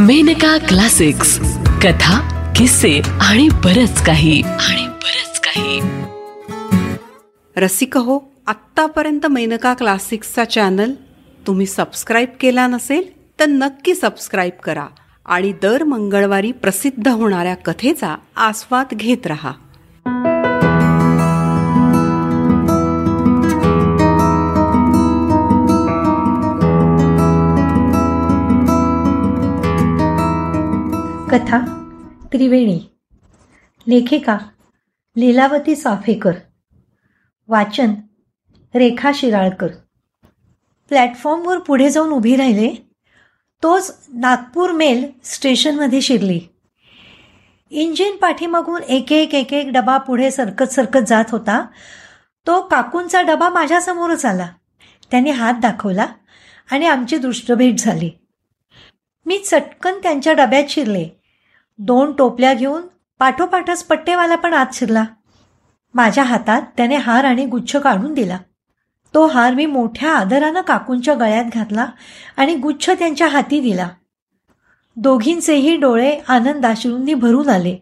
Maneka classics. कथा किस्से आणि बरच काही. आणि बरच काही. रसिक हो आत्तापर्यंत मेनका क्लासिक्सचा चॅनल तुम्ही सबस्क्राईब केला नसेल तर नक्की सबस्क्राईब करा आणि दर मंगळवारी प्रसिद्ध होणाऱ्या कथेचा आस्वाद घेत रहा. कथा त्रिवेणी लेखिका लीलावती साफेकर वाचन रेखा शिराळकर. प्लॅटफॉर्मवर पुढे जाऊन उभी राहिले तोच नागपूर मेल स्टेशनमध्ये शिरली. इंजिन पाठीमागून एक एक एक एक डबा पुढे सरकत सरकत जात होता. तो काकूंचा डबा माझ्यासमोरच आला. त्याने हात दाखवला आणि आमची दृष्टभेट झाली. मी चटकन त्यांच्या डब्यात शिरले. दोन टोपल्या घेऊन पाठोपाठच पट्टेवाला पण आत शिरला. माझ्या हातात त्याने हार आणि गुच्छ काढून दिला. तो हार मी मोठ्या आदरानं काकूंच्या गळ्यात घातला आणि गुच्छ त्यांच्या हाती दिला. दोघींचेही डोळे आनंदाश्रूंनी भरून आले.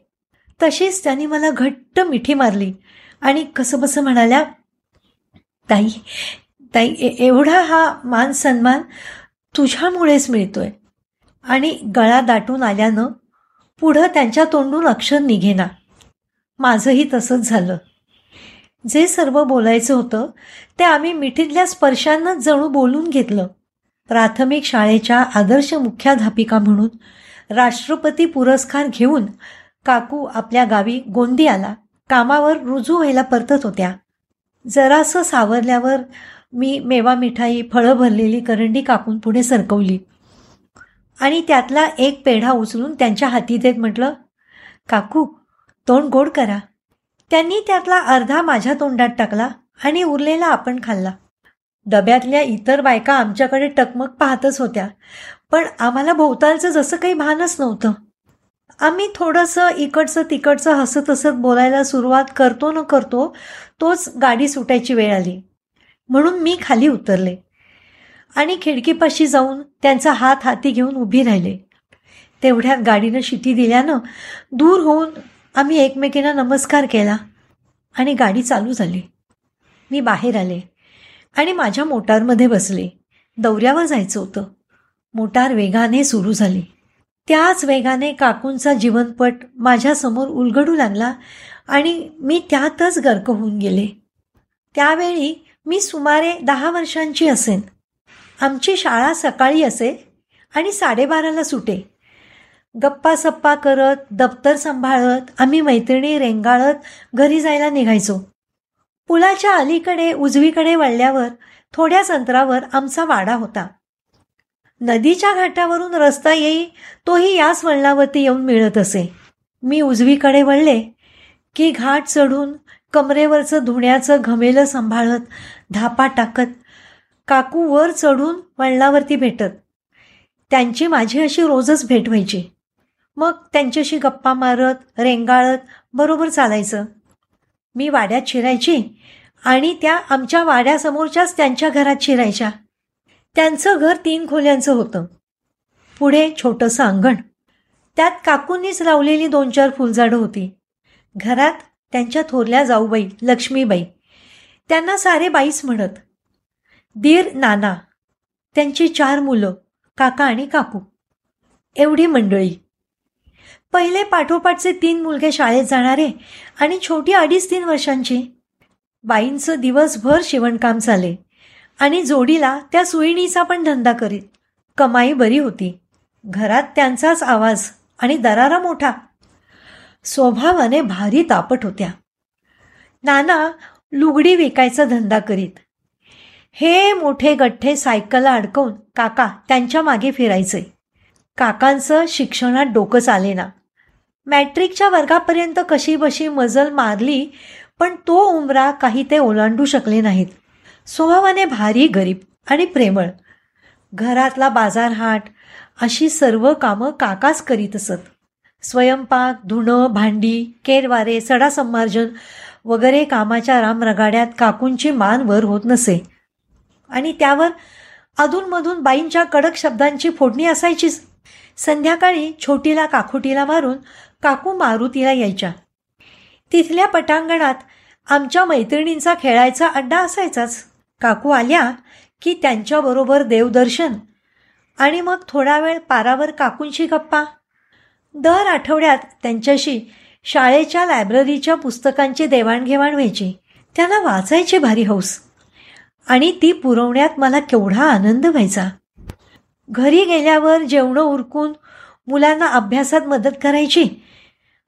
तशीच त्यांनी मला घट्ट मिठी मारली आणि कसंबसं म्हणाल्या ताई ताई ए- एवढा हा मान सन्मान तुझ्यामुळेच मिळतोय. आणि गळा दाटून आल्यानं पुढं त्यांच्या तोंडून अक्षर निघेना. माझंही तसंच झालं. जे सर्व बोलायचं होतं ते आम्ही मिठीतल्या स्पर्शांनाच जणू बोलून घेतलं. प्राथमिक शाळेच्या आदर्श मुख्याध्यापिका म्हणून राष्ट्रपती पुरस्कार घेऊन काकू आपल्या गावी गोंदियाला कामावर रुजू व्हायला परतत होत्या. जरासं सावरल्यावर मी मेवा मिठाई फळं भरलेली करंडी काकून पुढे सरकवली. आणि त्यातला एक पेढा उचलून त्यांच्या हाती देत म्हटलं काकू तोंड गोड करा. त्यांनी त्यातला अर्धा माझ्या तोंडात टाकला आणि उरलेला आपण खाल्ला. डब्यातल्या इतर बायका आमच्याकडे टकमक पाहतच होत्या पण आम्हाला भोवतालचं जसं काही भानच नव्हतं. आम्ही थोडंसं इकडचं तिकडचं हसत हसत बोलायला सुरुवात करतो न करतो तोच गाडी सुटायची वेळ आली. म्हणून मी खाली उतरले. आणि खिडकीपाशी जाऊन त्यांचा हात हाती घेऊन उभी राहिले. तेवढ्यात गाडीनं शिटी दिल्यानं दूर होऊन आम्ही एकमेकींना नमस्कार केला आणि गाडी चालू झाली. मी बाहेर आले आणि माझ्या मोटारमध्ये बसले. दौऱ्यावर जायचं होतं. मोटार वेगाने सुरू झाली. त्याच वेगाने काकूंचा जीवनपट माझ्यासमोर उलगडू लागला आणि मी त्यातच गर्क होऊन गेले. त्यावेळी मी सुमारे दहा वर्षांची असेन. आमची शाळा सकाळी असे आणि साडेबाराला सुटे. गप्पा सप्पा करत दप्तर सांभाळत आम्ही मैत्रिणी रेंगाळत घरी जायला निघायचो. पुलाच्या अलीकडे उजवीकडे वळल्यावर थोड्याच अंतरावर आमचा वाडा होता. नदीच्या घाटावरून रस्ता येई तोही याच वळणावरती येऊन मिळत असे. मी उजवीकडे वळले की घाट चढून कमरेवरचं धुण्याचं घमेलं सांभाळत धापा टाकत काकू वर चढून वळणावरती भेटत. त्यांची माझी अशी रोजच भेट व्हायची. मग त्यांच्याशी गप्पा मारत रेंगाळत बरोबर चालायचं. मी वाड्यात शिरायची आणि त्या आमच्या वाड्यासमोरच्याच त्यांच्या घरात शिरायच्या. त्यांचं घर तीन खोल्यांचं होतं. पुढे छोटंसं अंगण. त्यात काकूंनीच लावलेली दोन चार फुलझाडं होती. घरात त्यांच्या थोरल्या जाऊबाई लक्ष्मीबाई. त्यांना सारे बाईच म्हणत. दीर नाना त्यांची चार मुलं काका आणि काकू. एवढी मंडळी. पहिले पाठोपाठचे तीन मुलगे शाळेत जाणारे आणि छोटी अडीच तीन वर्षांची. बाईंचं दिवसभर शिवणकाम चाले आणि जोडीला त्या सुईणीचा पण धंदा करीत. कमाई बरी होती. घरात त्यांचाच आवाज आणि दरारा मोठा. स्वभावाने भारी तापट होत्या. नाना लुगडी विकायचा धंदा करीत. हे मोठे गठ्ठे सायकलला अडकवून काका त्यांच्या मागे फिरायचे. काकांचं शिक्षणात डोकं चालेना. मॅट्रिकच्या वर्गापर्यंत कशी बशी मजल मारली पण तो उमरा काही ते ओलांडू शकले नाहीत. स्वभावाने भारी गरीब आणि प्रेमळ. घरातला बाजारहाट अशी सर्व कामं काकाच करीत असत. स्वयंपाक धुणं भांडी केरवारे सडासंमार्जन वगैरे कामाच्या रामरगाड्यात काकूंची मान वर होत नसे. आणि त्यावर अधूनमधून बाईंच्या कडक शब्दांची फोडणी असायचीच. संध्याकाळी छोटीला काखोटीला मारून काकू मारुतीला यायच्या. तिथल्या पटांगणात आमच्या मैत्रिणींचा खेळायचा अड्डा असायचाच. काकू आल्या की त्यांच्याबरोबर देवदर्शन आणि मग थोडा वेळ पारावर काकूंशी गप्पा. दर आठवड्यात त्यांच्याशी शाळेच्या लायब्ररीच्या पुस्तकांची देवाणघेवाण व्हायची. त्यांना वाचायची भारी हौस. आणि ती पुरवण्यात मला केवढा आनंद व्हायचा. घरी गेल्यावर जेवणं उरकून मुलांना अभ्यासात मदत करायची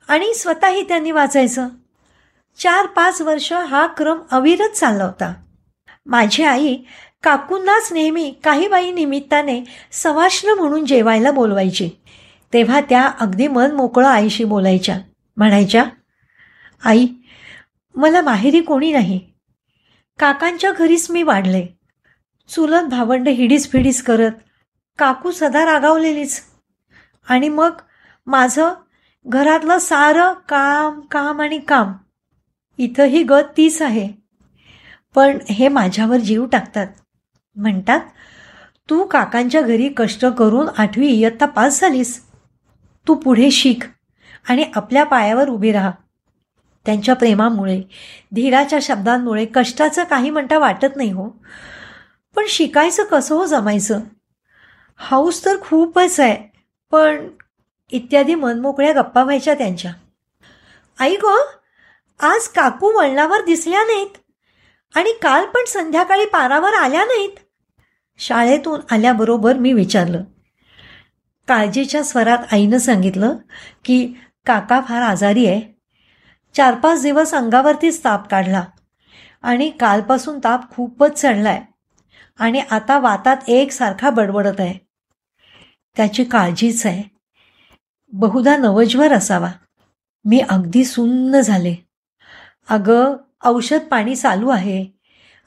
आणि स्वतःही त्यांनी वाचायचं. चार पाच वर्ष हा क्रम अविरत चालला होता. माझी आई काकूंनाच नेहमी काही बाई निमित्ताने सवाष्ण म्हणून जेवायला बोलवायची. तेव्हा त्या अगदी मन मोकळं आईशी बोलायच्या. म्हणायच्या आई मला माहेरी कोणी नाही. काकांच्या घरीच मी वाढले. चुलत भावंड हिडीस फिडीस करत काकू सदा रागावलेलीच. आणि मग माझं घरातलं सारं काम काम आणि काम इथंही गत तीच आहे. पण हे माझ्यावर जीव टाकतात. म्हणतात तू काकांच्या घरी कष्ट करून आठवी इयत्ता पास झालीस. तू पुढे शिक आणि आपल्या पायावर उभी राहा. त्यांच्या प्रेमामुळे धीराच्या शब्दांमुळे कष्टाचं काही म्हणता वाटत नाही हो. पण शिकायचं कसं हो जमायचं? हाऊस तर खूपच आहे पण इत्यादी मनमोकळ्या गप्पा व्हायच्या त्यांच्या. आई गो आज काकू वळणावर दिसल्या नाहीत आणि काल पण संध्याकाळी पारावर आल्या नाहीत. शाळेतून आल्याबरोबर मी विचारलं. काळजीच्या स्वरात आईनं सांगितलं की काका फार आजारी आहे चार पाच दिवस अंगावरतीच ताप काढला. आणि कालपासून ताप खूपच चढलाय. आणि आता वातात एकसारखा बडबडत आहे. त्याची काळजीच आहे. बहुधा नवज्वर असावा. मी अगदी सुन्न झाले. अगं औषध पाणी चालू आहे.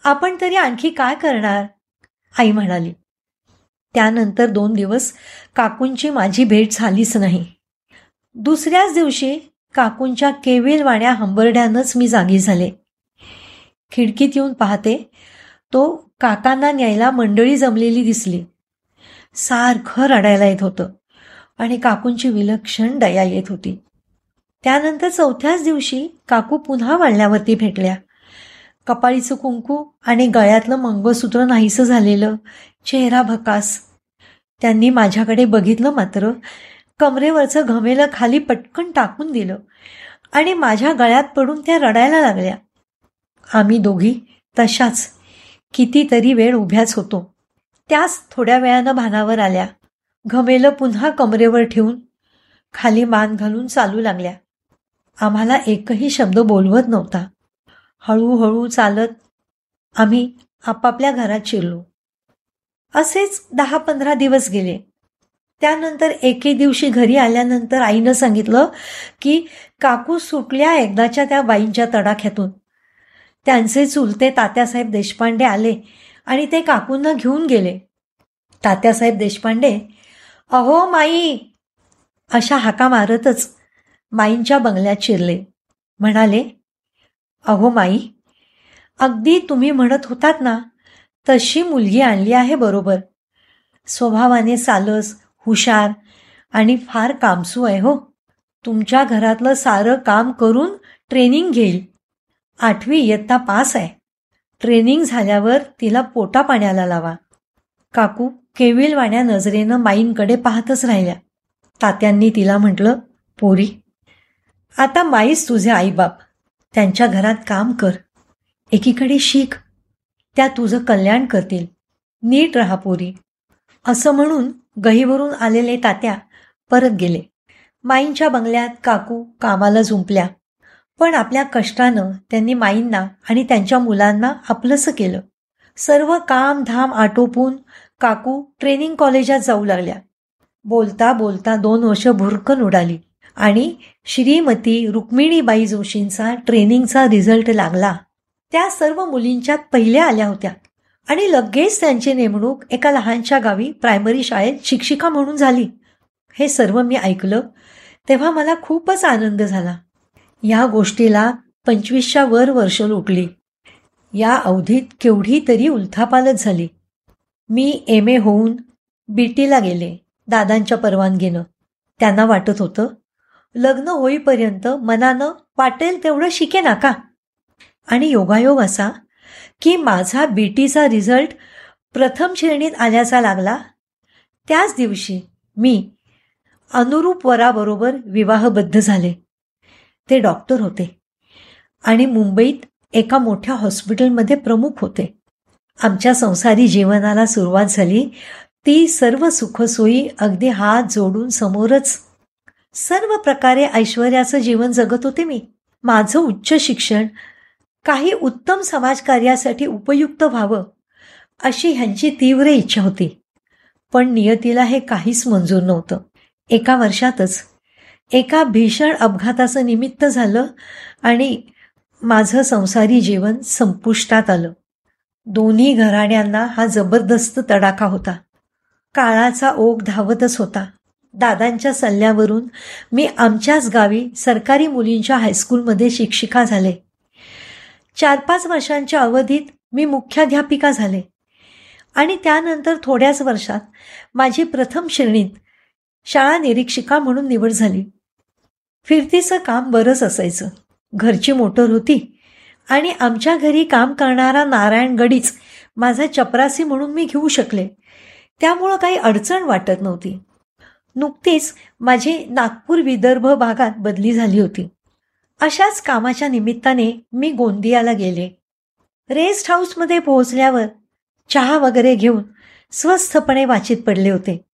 आपण तरी आणखी काय करणार? आई म्हणाली. त्यानंतर दोन दिवस काकूंची माझी भेट झालीच नाही. दुसऱ्याच दिवशी काकूंच्या केविलवाण्या हंबरड्यानंच मी जागी झाले. खिडकीत येऊन पाहते तो काकांना न्यायला मंडळी जमलेली दिसली. सारखं रडायला येत होतं आणि काकूंची विलक्षण दया येत होती. त्यानंतर चौथ्याच दिवशी काकू पुन्हा वळण्यावरती भेटल्या. कपाळीचं कुंकू आणि गळ्यातलं मंगळसूत्र नाहीसं झालेलं चेहरा भकास. त्यांनी माझ्याकडे बघितलं मात्र कमरेवरचं घमेलं खाली पटकन टाकून दिलं आणि माझ्या गळ्यात पडून त्या रडायला लागल्या. आम्ही दोघी तशाच कितीतरी वेळ उभ्याच होतो. त्याच थोड्या वेळानं भानावर आल्या. घमेलं पुन्हा कमरेवर ठेवून खाली मान घालून चालू लागल्या. आम्हाला एकही शब्द बोलवत नव्हता. हळूहळू चालत आम्ही आपापल्या घरात शिरलो. असेच दहा पंधरा दिवस गेले. त्यानंतर एके दिवशी घरी आल्यानंतर आईनं सांगितलं की काकू सुटल्या एकदाच्या त्या बाईंच्या तडाख्यातून. त्यांचे चुलते तात्यासाहेब देशपांडे आले आणि ते काकूंना घेऊन गेले. तात्यासाहेब देशपांडे अहो माई अशा हाका मारतच माईंच्या बंगल्यात शिरले. म्हणाले अहो माई अगदी तुम्ही म्हणत होतात ना तशी मुलगी आणली आहे बरोबर. स्वभावाने सालस हुशार आणि फार कामसू आहे हो. तुमच्या घरातलं सारं काम करून ट्रेनिंग घेईल. आठवी इयत्ता पास आहे. ट्रेनिंग झाल्यावर तिला पोटा पाण्याला लावा. काकू केविलवाण्या नजरेनं माईंकडे पाहतच राहिल्या. तात्यांनी तिला म्हटलं पोरी आता माईच तुझे आईबाप. त्यांच्या घरात काम कर. एकीकडे शिक. त्या तुझं कल्याण करतील. नीट राहा पोरी. असं म्हणून गहीवरून आलेले तात्या परत गेले. माईंच्या बंगल्यात काकू कामाला झुंपल्या. पण आपल्या कष्टानं त्यांनी माईंना आणि त्यांच्या मुलांना आपलंसं केलं. सर्व काम धाम आटोपून काकू ट्रेनिंग कॉलेजात जाऊ लागल्या. बोलता बोलता दोन वर्ष भुरकन उडाली आणि श्रीमती रुक्मिणीबाई जोशींचा ट्रेनिंगचा रिझल्ट लागला. त्या सर्व मुलींच्यात पहिल्या आल्या होत्या. आणि लगेच त्यांची नेमणूक एका लहानशा गावी प्रायमरी शाळेत शिक्षिका म्हणून झाली. हे सर्व मी ऐकलं तेव्हा मला खूपच आनंद झाला. या गोष्टीला पंचवीसच्या वर वर्ष लोटली. या अवधीत केवढी तरी उलथापालत झाली. मी एम ए होऊन बी टीला गेले दादांच्या परवानगीनं. त्यांना वाटत होतं लग्न होईपर्यंत मनानं वाटेल तेवढं शिके नाका आणि योगायोग असा की माझा बी टीचा रिझल्ट प्रथम श्रेणीत आल्याचा लागला. त्याच दिवशी मी अनुरूप वराबरोबर विवाहबद्ध झाले. ते डॉक्टर होते आणि मुंबईत एका मोठ्या हॉस्पिटलमध्ये प्रमुख होते. आमच्या संसारी जीवनाला सुरुवात झाली. ती सर्व सुखसोयी अगदी हात जोडून समोरच सर्व प्रकारे ऐश्वर्याचं जीवन जगत होते मी. माझं उच्च शिक्षण काही उत्तम समाजकार्यासाठी उपयुक्त व्हावं अशी ह्यांची तीव्र इच्छा होती. पण नियतीला हे काहीच मंजूर नव्हतं. एका वर्षातच एका भीषण अपघाताचं निमित्त झालं आणि माझं संसारी जीवन संपुष्टात आलं. दोन्ही घराण्यांना हा जबरदस्त तडाखा होता. काळाचा ओघ धावतच होता. दादांच्या सल्ल्यावरून मी आमच्याच गावी सरकारी मुलींच्या हायस्कूलमध्ये शिक्षिका झाले. चार पाच वर्षांच्या अवधीत मी मुख्याध्यापिका झाले. आणि त्यानंतर थोड्याच वर्षात माझी प्रथम श्रेणीत शाळा निरीक्षिका म्हणून निवड झाली. फिरतीचं काम बरंच असायचं. घरची मोटर होती आणि आमच्या घरी काम करणारा नारायण गडीच माझा चपरासी म्हणून मी घेऊ शकले. त्यामुळं काही अडचण वाटत नव्हती. नुकतीच माझी नागपूर विदर्भ भागात बदली झाली होती. अशाच कामाच्या निमित्ताने मी गोंदियाला गेले. रेस्ट हाऊसमध्ये पोहोचल्यावर चहा वगैरे घेऊन स्वस्थपणे वाचित पडले होते.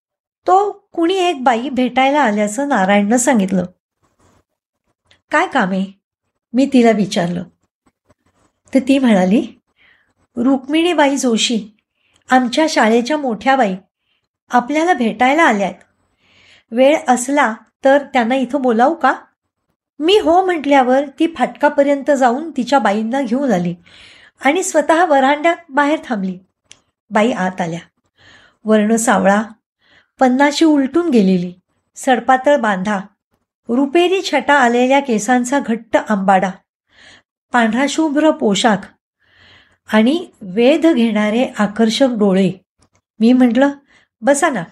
तो कुणी एक बाई भेटायला आल्याचं नारायणनं सांगितलं. काय कामे? मी तिला विचारलं. तर ती म्हणाली रुक्मिणीबाई जोशी आमच्या शाळेच्या मोठ्या बाई आपल्याला भेटायला आल्यात. वेळ असला तर त्यांना इथं बोलावू का? मी हो म्हटल्यावर ती फाटकापर्यंत जाऊन तिच्या बाईंना घेऊन आली आणि स्वतः वरांड्यात बाहेर थांबली. बाई आत आल्या. वर्ण सावळा पन्नाशी उलटून गेलेली सडपातळ बांधा रुपेरी छटा आलेल्या केसांचा घट्ट आंबाडा पांढरा शुभ्र पोशाख आणि वेध घेणारे आकर्षक डोळे. मी म्हटलं बसा ना.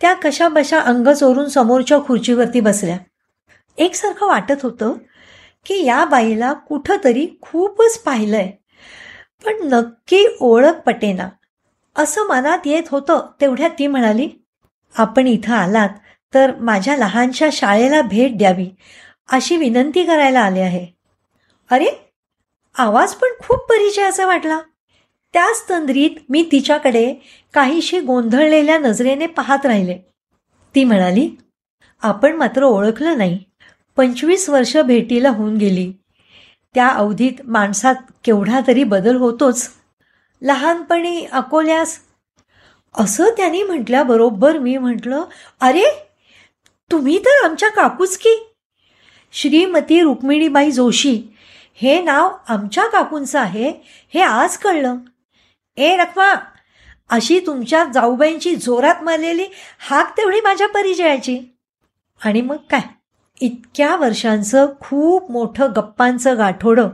त्या कशा बशा अंग चोरून समोरच्या खुर्चीवरती बसल्या. एकसारखं वाटत होतं की या बाईला कुठंतरी खूपच पाहिलंय. पण नक्की ओळख पटेना असं मनात येत होतं तेवढ्यात ती म्हणाली आपण इथं आलात तर माझ्या लहानशा शाळेला भेट द्यावी अशी विनंती करायला आले आहे. अरे आवाज पण खूप परिचयाचा वाटला. त्याच तंद्रीत मी तिच्याकडे काहीशी गोंधळलेल्या नजरेने पाहत राहिले. ती म्हणाली आपण मात्र ओळखलं नाही. पंचवीस वर्ष भेटीला होऊन गेली. त्या अवधीत माणसात केवढा तरी बदल होतोच. लहानपणी अकोल्यास असं त्यांनी म्हटल्याबरोबर मी म्हटलं अरे तुम्ही तर आमच्या काकूच की. श्रीमती रुक्मिणीबाई जोशी हे नाव आमच्या काकूंचं आहे हे आज कळलं. ए रखमा अशी तुमच्या जाऊबाईंची जोरात मारलेली हाक तेवढी माझ्या परिचयाची. आणि मग काय? इतक्या वर्षांचं खूप मोठं गप्पांचं गाठोडं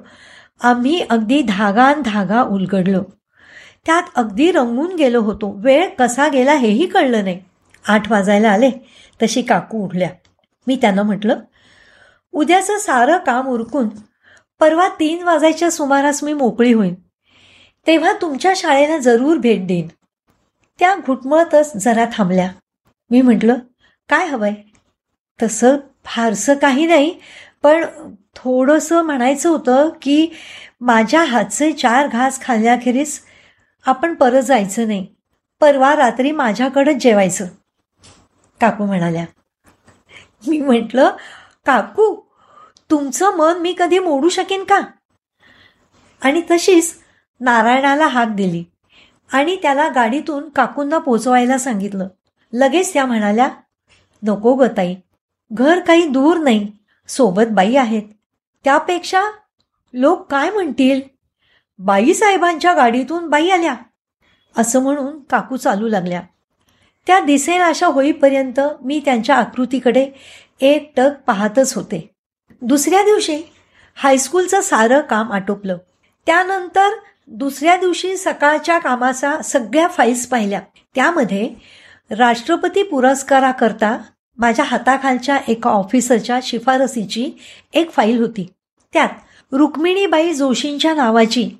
आम्ही अगदी धागान धागा उलगडलो. त्यात अगदी रंगून गेलो होतो. वेळ कसा गेला हेही कळलं नाही. आठ वाजायला आले. तशी काकू उठल्या. मी त्यांना म्हटलं उद्याचं सारं काम उरकून परवा तीन वाजायच्या सुमारास मी मोकळी होईन. तेव्हा तुमच्या शाळेला जरूर भेट देईन. त्या घुटमळतच जरा थांबल्या. मी म्हटलं काय हवंय? तसं फारसं काही नाही पण थोडंसं म्हणायचं होतं की माझ्या हातचे चार घास खाल्ल्याखेरीस आपण परत जायचं नाही. परवा रात्री माझ्याकडंच जेवायचं. काकू म्हणाल्या. मी म्हटलं काकू तुमचं मन मी कधी मोडू शकेन का? आणि तशीच नारायणाला हाक दिली आणि त्याला गाडीतून काकूंना पोचवायला सांगितलं. लगेच त्या म्हणाल्या नको गताई ताई घर काही दूर नाही. सोबत बाई आहेत. त्यापेक्षा लोक काय म्हणतील? बाईसाहेबांच्या गाडीतून बाई आल्या. असं म्हणून काकू चालू लागल्या. त्या दिसेल अशा होईपर्यंत मी त्यांच्या आकृतीकडे एक टक पाहतच होते. दुसऱ्या दिवशी हायस्कूलचं सारं काम आटोपलं. त्यानंतर दुसऱ्या दिवशी सकाळच्या कामाचा सगळ्या फाईल्स पाहिल्या. त्यामध्ये राष्ट्रपती पुरस्काराकरता माझ्या हाताखालच्या एका ऑफिसरच्या शिफारसीची एक फाईल होती. त्यात रुक्मिणीबाई जोशींच्या नावाची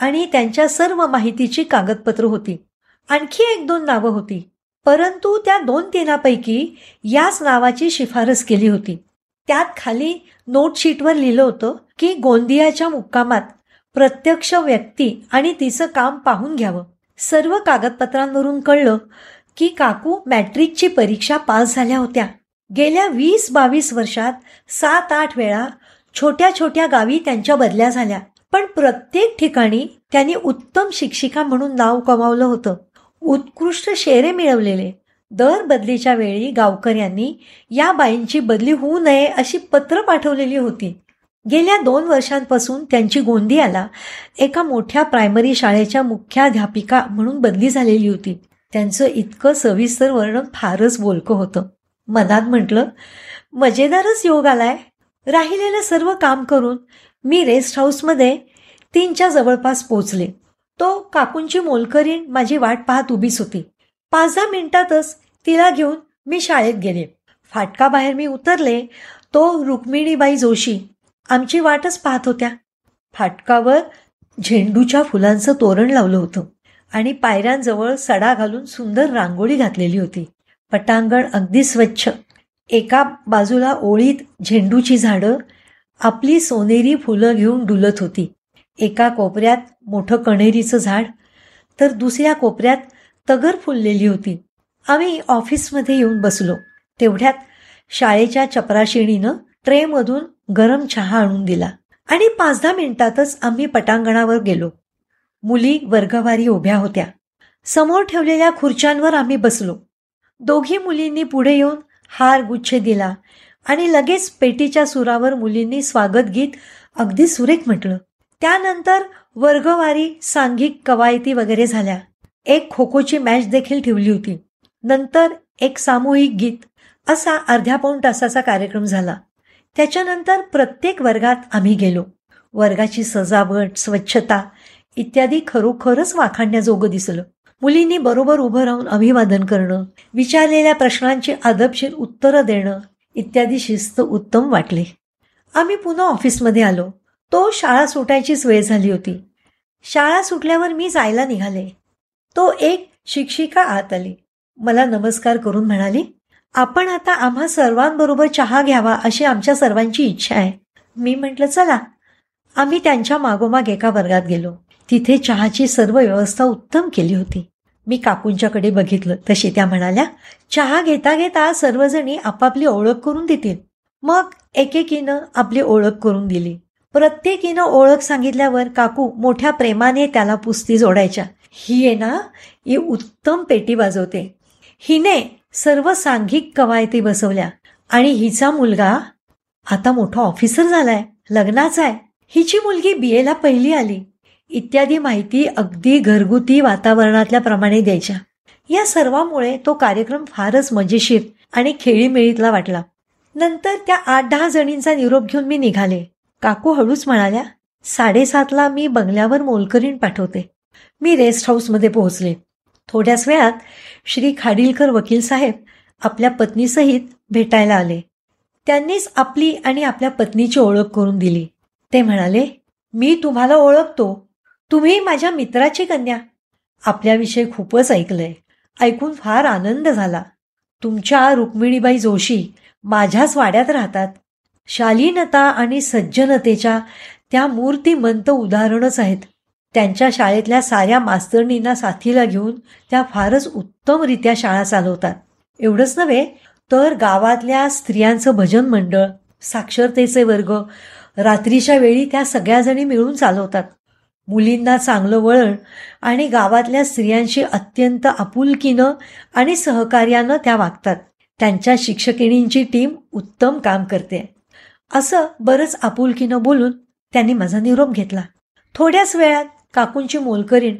आणि त्यांच्या सर्व माहितीची कागदपत्र होती. आणखी एक दोन नावं होती. परंतु त्या दोन तीनापैकी याच नावाची शिफारस केली होती. त्यात खाली नोटशीटवर लिहिलं होतं की गोंदियाच्या मुक्कामात प्रत्यक्ष व्यक्ती आणि तिचं काम पाहून घ्यावं. सर्व कागदपत्रांवरून कळलं की काकू मॅट्रिकची परीक्षा पास झाल्या होत्या. गेल्या वीस बावीस वर्षात सात आठ वेळा छोट्या छोट्या गावी त्यांच्या बदल्या झाल्या. पण प्रत्येक ठिकाणी त्यांनी उत्तम शिक्षिका म्हणून नाव कमावलं होतं. उत्कृष्ट शेरे मिळवलेले. दर बदलीच्या वेळी गावकऱ्यांनी या बाईंची बदली होऊ नये अशी पत्र पाठवलेली होती. गेल्या दोन वर्षांपासून त्यांची गोंदियाला एका मोठ्या प्रायमरी शाळेच्या मुख्याध्यापिका म्हणून बदली झालेली होती. त्यांचं इतकं सविस्तर वर्णन फारच बोलकं होतं. मनात म्हटलं मजेदारच योग आलाय. राहिलेलं सर्व काम करून मी रेस्ट हाऊसमध्ये तीनच्या जवळपास पोचले. तो काकूंची मोलकरीण माझी वाट पाहत उभीच होती. पाच दहा मिनिटातच तिला घेऊन मी शाळेत गेले. फाटकाबाहेर मी उतरले तो रुक्मिणीबाई जोशी आमची वाटच पाहत होत्या. फाटकावर झेंडूच्या फुलांचं तोरण लावलं होतं. आणि पायऱ्यांजवळ सडा घालून सुंदर रांगोळी घातलेली होती. पटांगण अगदी स्वच्छ. एका बाजूला ओळीत झेंडूची झाडं आपली सोनेरी फुलं घेऊन डुलत होती. एका कोपऱ्यात मोठं कणेरीचं झाड तर दुसऱ्या कोपऱ्यात तगर फुललेली होती. आम्ही ऑफिसमध्ये येऊन बसलो. तेवढ्यात शाळेच्या चपराशिणीनं ट्रेमधून गरम चहा आणून दिला. आणि पाच दहा मिनिटातच आम्ही पटांगणावर गेलो. मुली वर्गवारी उभ्या होत्या. समोर ठेवलेल्या खुर्च्यांवर आम्ही बसलो. दोघी मुलींनी पुढे येऊन हार गुच्छ दिला आणि लगेच पेटीच्या सुरावर मुलींनी स्वागत गीत अगदी सुरेख म्हटलं. त्यानंतर वर्गवारी सांघिक कवायती वगैरे झाल्या. एक खो खोची मॅच देखील ठेवली होती. नंतर एक सामूहिक गीत असा अर्ध्या पाऊण तासाचा कार्यक्रम झाला. त्याच्यानंतर प्रत्येक वर्गात आम्ही गेलो. वर्गाची सजावट स्वच्छता इत्यादी खरोखरच वाखाणण्याजोगं दिसलं. मुलींनी बरोबर उभं राहून अभिवादन करणं विचारलेल्या प्रश्नांची अदबशीर उत्तरं देणं इत्यादी शिस्त उत्तम वाटले. आम्ही पुन्हा ऑफिसमध्ये आलो. तो शाळा सुटायचीच वेळ झाली होती. शाळा सुटल्यावर मी जायला निघाले. तो एक शिक्षिका आत आली. मला नमस्कार करून म्हणाली आपण आता आम्हा सर्वांबरोबर चहा घ्यावा अशी आमच्या सर्वांची इच्छा आहे. मी म्हटलं चला. आम्ही त्यांच्या मागोमाग एका वर्गात गेलो. तिथे चहाची सर्व व्यवस्था उत्तम केली होती. मी काकूंच्याकडे बघितलं. तशी त्या म्हणाल्या चहा घेता घेता सर्वजणी आपापली ओळख करून देतील. मग एकेकीनं आपली ओळख करून दिली. प्रत्येकीनं ओळख सांगितल्यावर काकू मोठ्या प्रेमाने त्याला पुस्ती जोडायच्या. ही आहे ना ही उत्तम पेटी वाजवते. हिने सर्व सांघिक कवायती बसवल्या. आणि हिचा मुलगा आता मोठा ऑफिसर झालाय लग्नाचा आहे. हिची मुलगी बी एला पहिली आली. इत्यादी माहिती अगदी घरगुती वातावरणातल्या प्रमाणे द्यायच्या. या सर्वामुळे तो कार्यक्रम फारच मजेशीर आणि खेळीमेळीतला वाटला. नंतर त्या आठ दहा जणींचा निरोप घेऊन मी निघाले. काकू हळूच म्हणाल्या साडेसातला मी बंगल्यावर मोलकरीण पाठवते. मी रेस्ट हाऊसमध्ये पोहोचले. थोड्याच वेळात श्री खाडीलकर वकील साहेब आपल्या पत्नीसहित भेटायला आले. त्यांनीच आपली आणि आपल्या पत्नीची ओळख करून दिली. ते म्हणाले मी तुम्हाला ओळखतो. तुम्ही माझ्या मित्राची कन्या. आपल्याविषयी खूपच ऐकलंय. ऐकून फार आनंद झाला. तुमच्या रुक्मिणीबाई जोशी माझ्याच वाड्यात राहतात. शालीनता आणि सज्जनतेच्या त्या मूर्तिमंत उदाहरणच आहेत. त्यांच्या शाळेतल्या साऱ्या मास्तरणींना साथीला घेऊन त्या फारच उत्तमरित्या शाळा चालवतात. एवढंच नव्हे तर गावातल्या स्त्रियांचं भजन मंडळ साक्षरतेचे वर्ग रात्रीच्या वेळी त्या सगळ्याजणी मिळून चालवतात. मुलींना चांगलं वळण आणि गावातल्या स्त्रियांशी अत्यंत आपुलकीनं आणि सहकार्यानं त्या वागतात. त्यांच्या शिक्षकिणींची टीम उत्तम काम करते. असं बरंच आपुलकीनं बोलून त्यांनी माझा निरोप घेतला. थोड्याच वेळात काकूंची मोलकरीण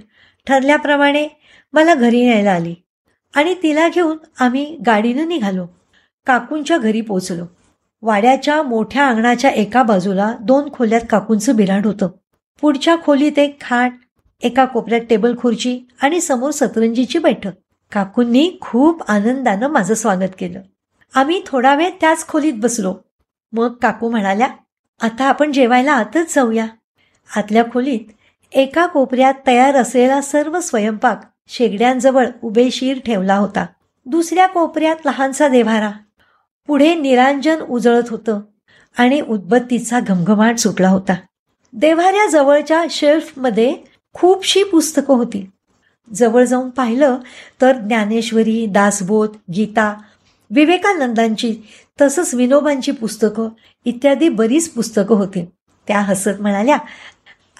ठरल्याप्रमाणे मला घरी न्यायला आली आणि तिला घेऊन आम्ही गाडीनं निघालो. काकूंच्या घरी पोचलो. वाड्याच्या मोठ्या अंगणाच्या एका बाजूला दोन खोल्यात काकूंचं बिराड होतं. पुढच्या खोलीत एक खाट एका कोपऱ्यात टेबल खुर्ची आणि समोर सतरंजीची बैठक. काकूंनी खूप आनंदानं माझं स्वागत केलं. आम्ही थोडा वेळ त्याच खोलीत बसलो. मग काकू म्हणाल्या आता आपण जेवायला आतच जाऊया. आतल्या खोलीत एका कोपऱ्यात तयार असलेला सर्व स्वयंपाक शेगड्यांजवळ उभेशीर ठेवला होता. दुसऱ्या कोपऱ्यात लहानसा देव्हारा. पुढे निरांजन उजळत होतं आणि उदबत्तीचा घमघमाट सुटला होता. देव्हाऱ्याजवळच्या शेल्फमध्ये खूपशी पुस्तकं होती. जवळ जाऊन पाहिलं तर ज्ञानेश्वरी दासबोध गीता विवेकानंदांची तसंच विनोबांची पुस्तकं इत्यादी बरीच पुस्तकं होती. त्या हसत म्हणाल्या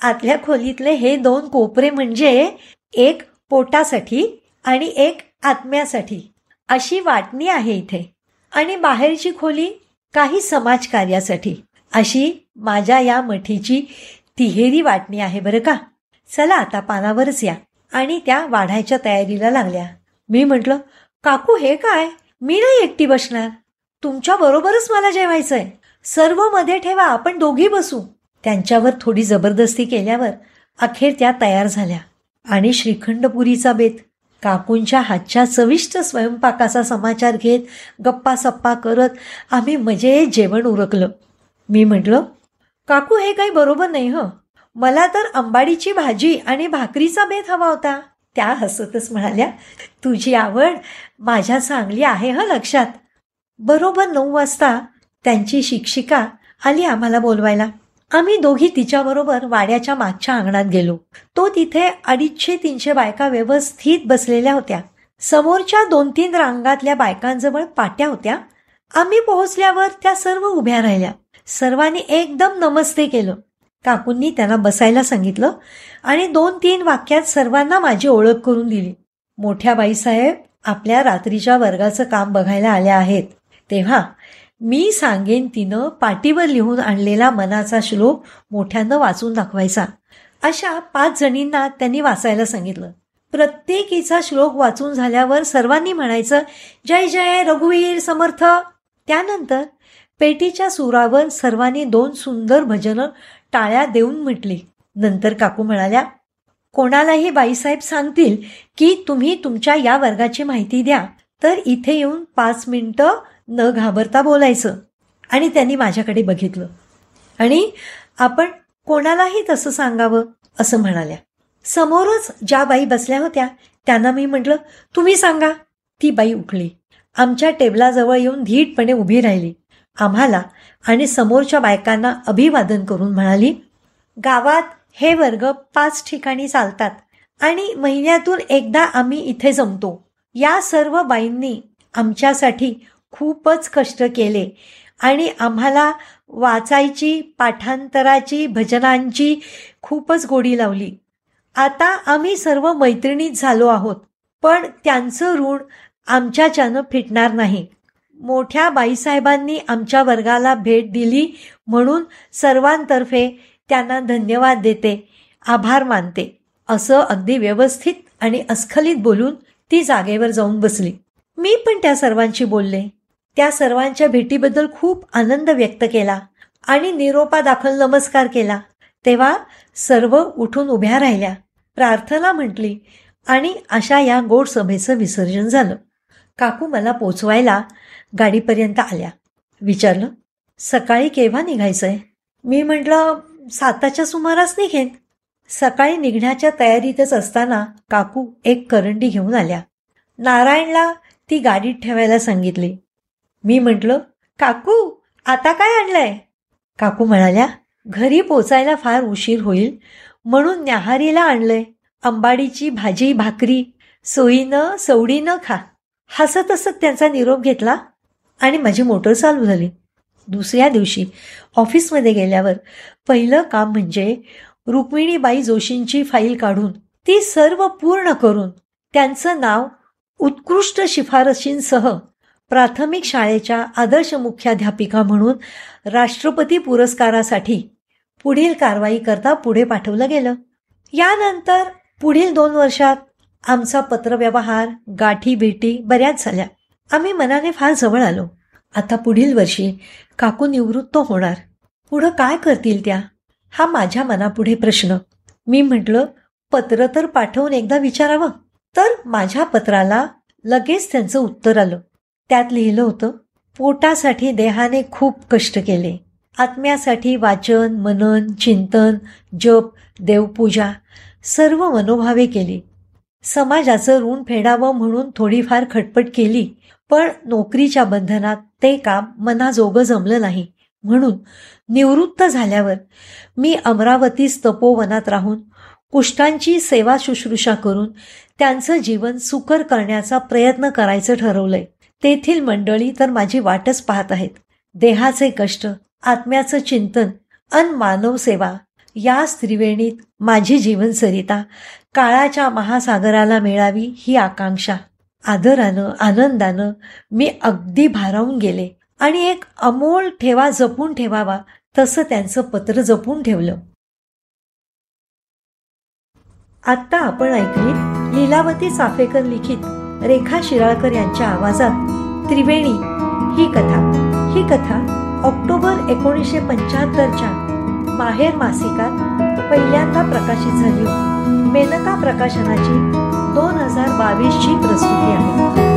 आतल्या खोलीतले हे दोन कोपरे म्हणजे एक पोटासाठी आणि एक आत्म्यासाठी. अशी वाटणी आहे इथे. आणि बाहेरची खोली काही समाजकार्यासाठी. अशी माझ्या या मठीची तिहेरी वाटणी आहे बरं का? चला आता पानावरच या. आणि त्या वाढायच्या तयारीला लागल्या. मी म्हटलं काकू हे काय? मी नाही एकटी बसणार. तुमच्या बरोबरच मला जेवायचंय. सर्वमध्ये ठेवा आपण दोघी बसू. त्यांच्यावर थोडी जबरदस्ती केल्यावर अखेर त्या तयार झाल्या. आणि श्रीखंडपुरीचा बेत काकूंच्या हातच्या चविष्ट स्वयंपाकाचा समाचार घेत गप्पा सप्पा करत आम्ही मजेत जेवण उरकलं. मी म्हटलं काकू हे काही बरोबर नाही हं. मला तर अंबाडीची भाजी आणि भाकरीचा बेत हवा होता. त्या हसतच म्हणाल्या तुझी आवड माझ्या चांगली आहे हं लक्षात. बरोबर नऊ वाजता त्यांची शिक्षिका आली आम्हाला बोलवायला. आम्ही दोघी तिच्याबरोबर वाड्याच्या मागच्या अंगणात गेलो. तो तिथे अडीचशे तीनशे बायका व्यवस्थित बसलेल्या होत्या. समोरच्या दोन तीन रांगातल्या बायकांजवळ पाट्या होत्या. आम्ही पोहोचल्यावर त्या सर्व उभ्या राहिल्या. सर्वांनी एकदम नमस्ते केलं. काकूंनी त्यांना बसायला सांगितलं आणि दोन तीन वाक्यात सर्वांना माझी ओळख करून दिली. मोठ्या बाईसाहेब आपल्या रात्रीच्या वर्गाचं काम बघायला आल्या आहेत. तेव्हा मी सांगेन तिनं पाटीवर लिहून आणलेला मनाचा श्लोक मोठ्यानं वाचून दाखवायचा. अशा पाच जणींना त्यांनी वाचायला सांगितलं. प्रत्येकीचा श्लोक वाचून झाल्यावर सर्वांनी म्हणायचं जय जय रघुवीर समर्थ. त्यानंतर पेटीच्या सुरावर सर्वांनी दोन सुंदर भजनं टाळ्या देऊन म्हटली. नंतर काकू म्हणाल्या कोणालाही बाईसाहेब सांगतील की तुम्ही तुमच्या या वर्गाची माहिती द्या तर इथे येऊन पाच मिनटं न घाबरता बोलायचं. आणि त्यांनी माझ्याकडे बघितलं. आणि आपण कोणालाही तसं सांगावं? असं म्हणाल्या. समोरच ज्या बाई बसल्या होत्या त्यांना मी म्हटलं तुम्ही सांगा ती बाई उठली. आमच्या टेबलाजवळ येऊन धीटपणे उभी राहिली. आम्हाला आणि समोरच्या बायकांना अभिवादन करून म्हणाली गावात हे वर्ग पाच ठिकाणी चालतात आणि महिन्यातून एकदा आम्ही इथे जमतो. या सर्व बाईंनी आमच्यासाठी खूपच कष्ट केले आणि आम्हाला वाचायची पाठांतराची भजनांची खूपच गोडी लावली. आता आम्ही सर्व मैत्रिणीत झालो आहोत पण त्यांचं ऋण आमच्याच्यानं फिटणार नाही. मोठ्या बाईसाहेबांनी आमच्या वर्गाला भेट दिली म्हणून सर्वांतर्फे त्यांना धन्यवाद देते आभार मानते. असं अगदी व्यवस्थित आणि अस्खलित बोलून ती जागेवर जाऊन बसली. मी पण त्या सर्वांशी बोलले. त्या सर्वांच्या भेटीबद्दल खूप आनंद व्यक्त केला आणि निरोपा दाखल नमस्कार केला. तेव्हा सर्व उठून उभ्या राहिल्या. प्रार्थना म्हटली आणि अशा या गोड सभेचं विसर्जन झालं. काकू मला पोचवायला गाडीपर्यंत आल्या. विचारलं सकाळी केव्हा निघायचंय? मी म्हटलं साताच्या सुमारास निघेन. सकाळी निघण्याच्या तयारीतच असताना काकू एक करंडी घेऊन आल्या. नारायणला ती गाडीत ठेवायला सांगितली. मी म्हटलं काकू आता काय आणलंय? काकू म्हणाल्या घरी पोचायला फार उशीर होईल म्हणून न्याहारीला आणलंय. अंबाडीची भाजी भाकरी सोयीनं सवडीनं खा. हसत हसत त्यांचा निरोप घेतला. आणि माझी मोटर चालू झाली. दुसऱ्या दिवशी ऑफिसमध्ये गेल्यावर पहिलं काम म्हणजे रुक्मिणीबाई जोशींची फाईल काढून ती सर्व पूर्ण करून त्यांचं नाव उत्कृष्ट शिफारशींसह प्राथमिक शाळेच्या आदर्श मुख्याध्यापिका म्हणून राष्ट्रपती पुरस्कारासाठी पुढील कारवाई करता पुढे पाठवलं गेलं. यानंतर पुढील दोन वर्षात आमचा पत्रव्यवहार गाठी भेटी बऱ्याच झाल्या. आम्ही मनाने फार जवळ आलो. आता पुढील वर्षी काकू निवृत्त होणार. पुढं काय करतील त्या? हा माझ्या मनापुढे प्रश्न. मी म्हटलं पत्र तर पाठवून एकदा विचारावं. तर माझ्या पत्राला लगेच त्यांचं उत्तर आलं. त्यात लिहिलं होतं पोटासाठी देहाने खूप कष्ट केले. आत्म्यासाठी वाचन मनन चिंतन जप देवपूजा सर्व मनोभावे केली. समाजाचं ऋण फेडावं म्हणून थोडीफार खटपट केली. पण नोकरीच्या बंधनात ते काम मनाजोगं जमलं नाही. म्हणून निवृत्त झाल्यावर मी अमरावतीस तपोवनात राहून कुष्ठांची सेवा शुश्रूषा करून त्यांचं जीवन सुकर करण्याचा प्रयत्न करायचं ठरवलंय. तेथील मंडळी तर माझी वाटच पाहत आहेत. देहाचे कष्ट आत्म्याचं चिंतन अन मानव सेवा या त्रिवेणीत माझी जीवनसरिता काळाच्या महासागराला मिळावी ही आकांक्षा. आदरानं आनंदानं मी अगदी भारावून गेले. आणि एक अमोल ठेवा जपून ठेवावा तसं त्यांचं पत्र जपून ठेवलं. आत्ता आपण ऐकली लीलावती चाफेकर लिखित रेखा शिराळकर यांच्या आवाजात त्रिवेणी ही कथा. ही कथा ऑक्टोबर एकोणीसशे पंच्याहत्तरच्या माहेर मासिकात पहिल्यांदा प्रकाशित झाली होती. मेनका प्रकाशनाची दोन हजार बावीसची प्रस्तुती आहे.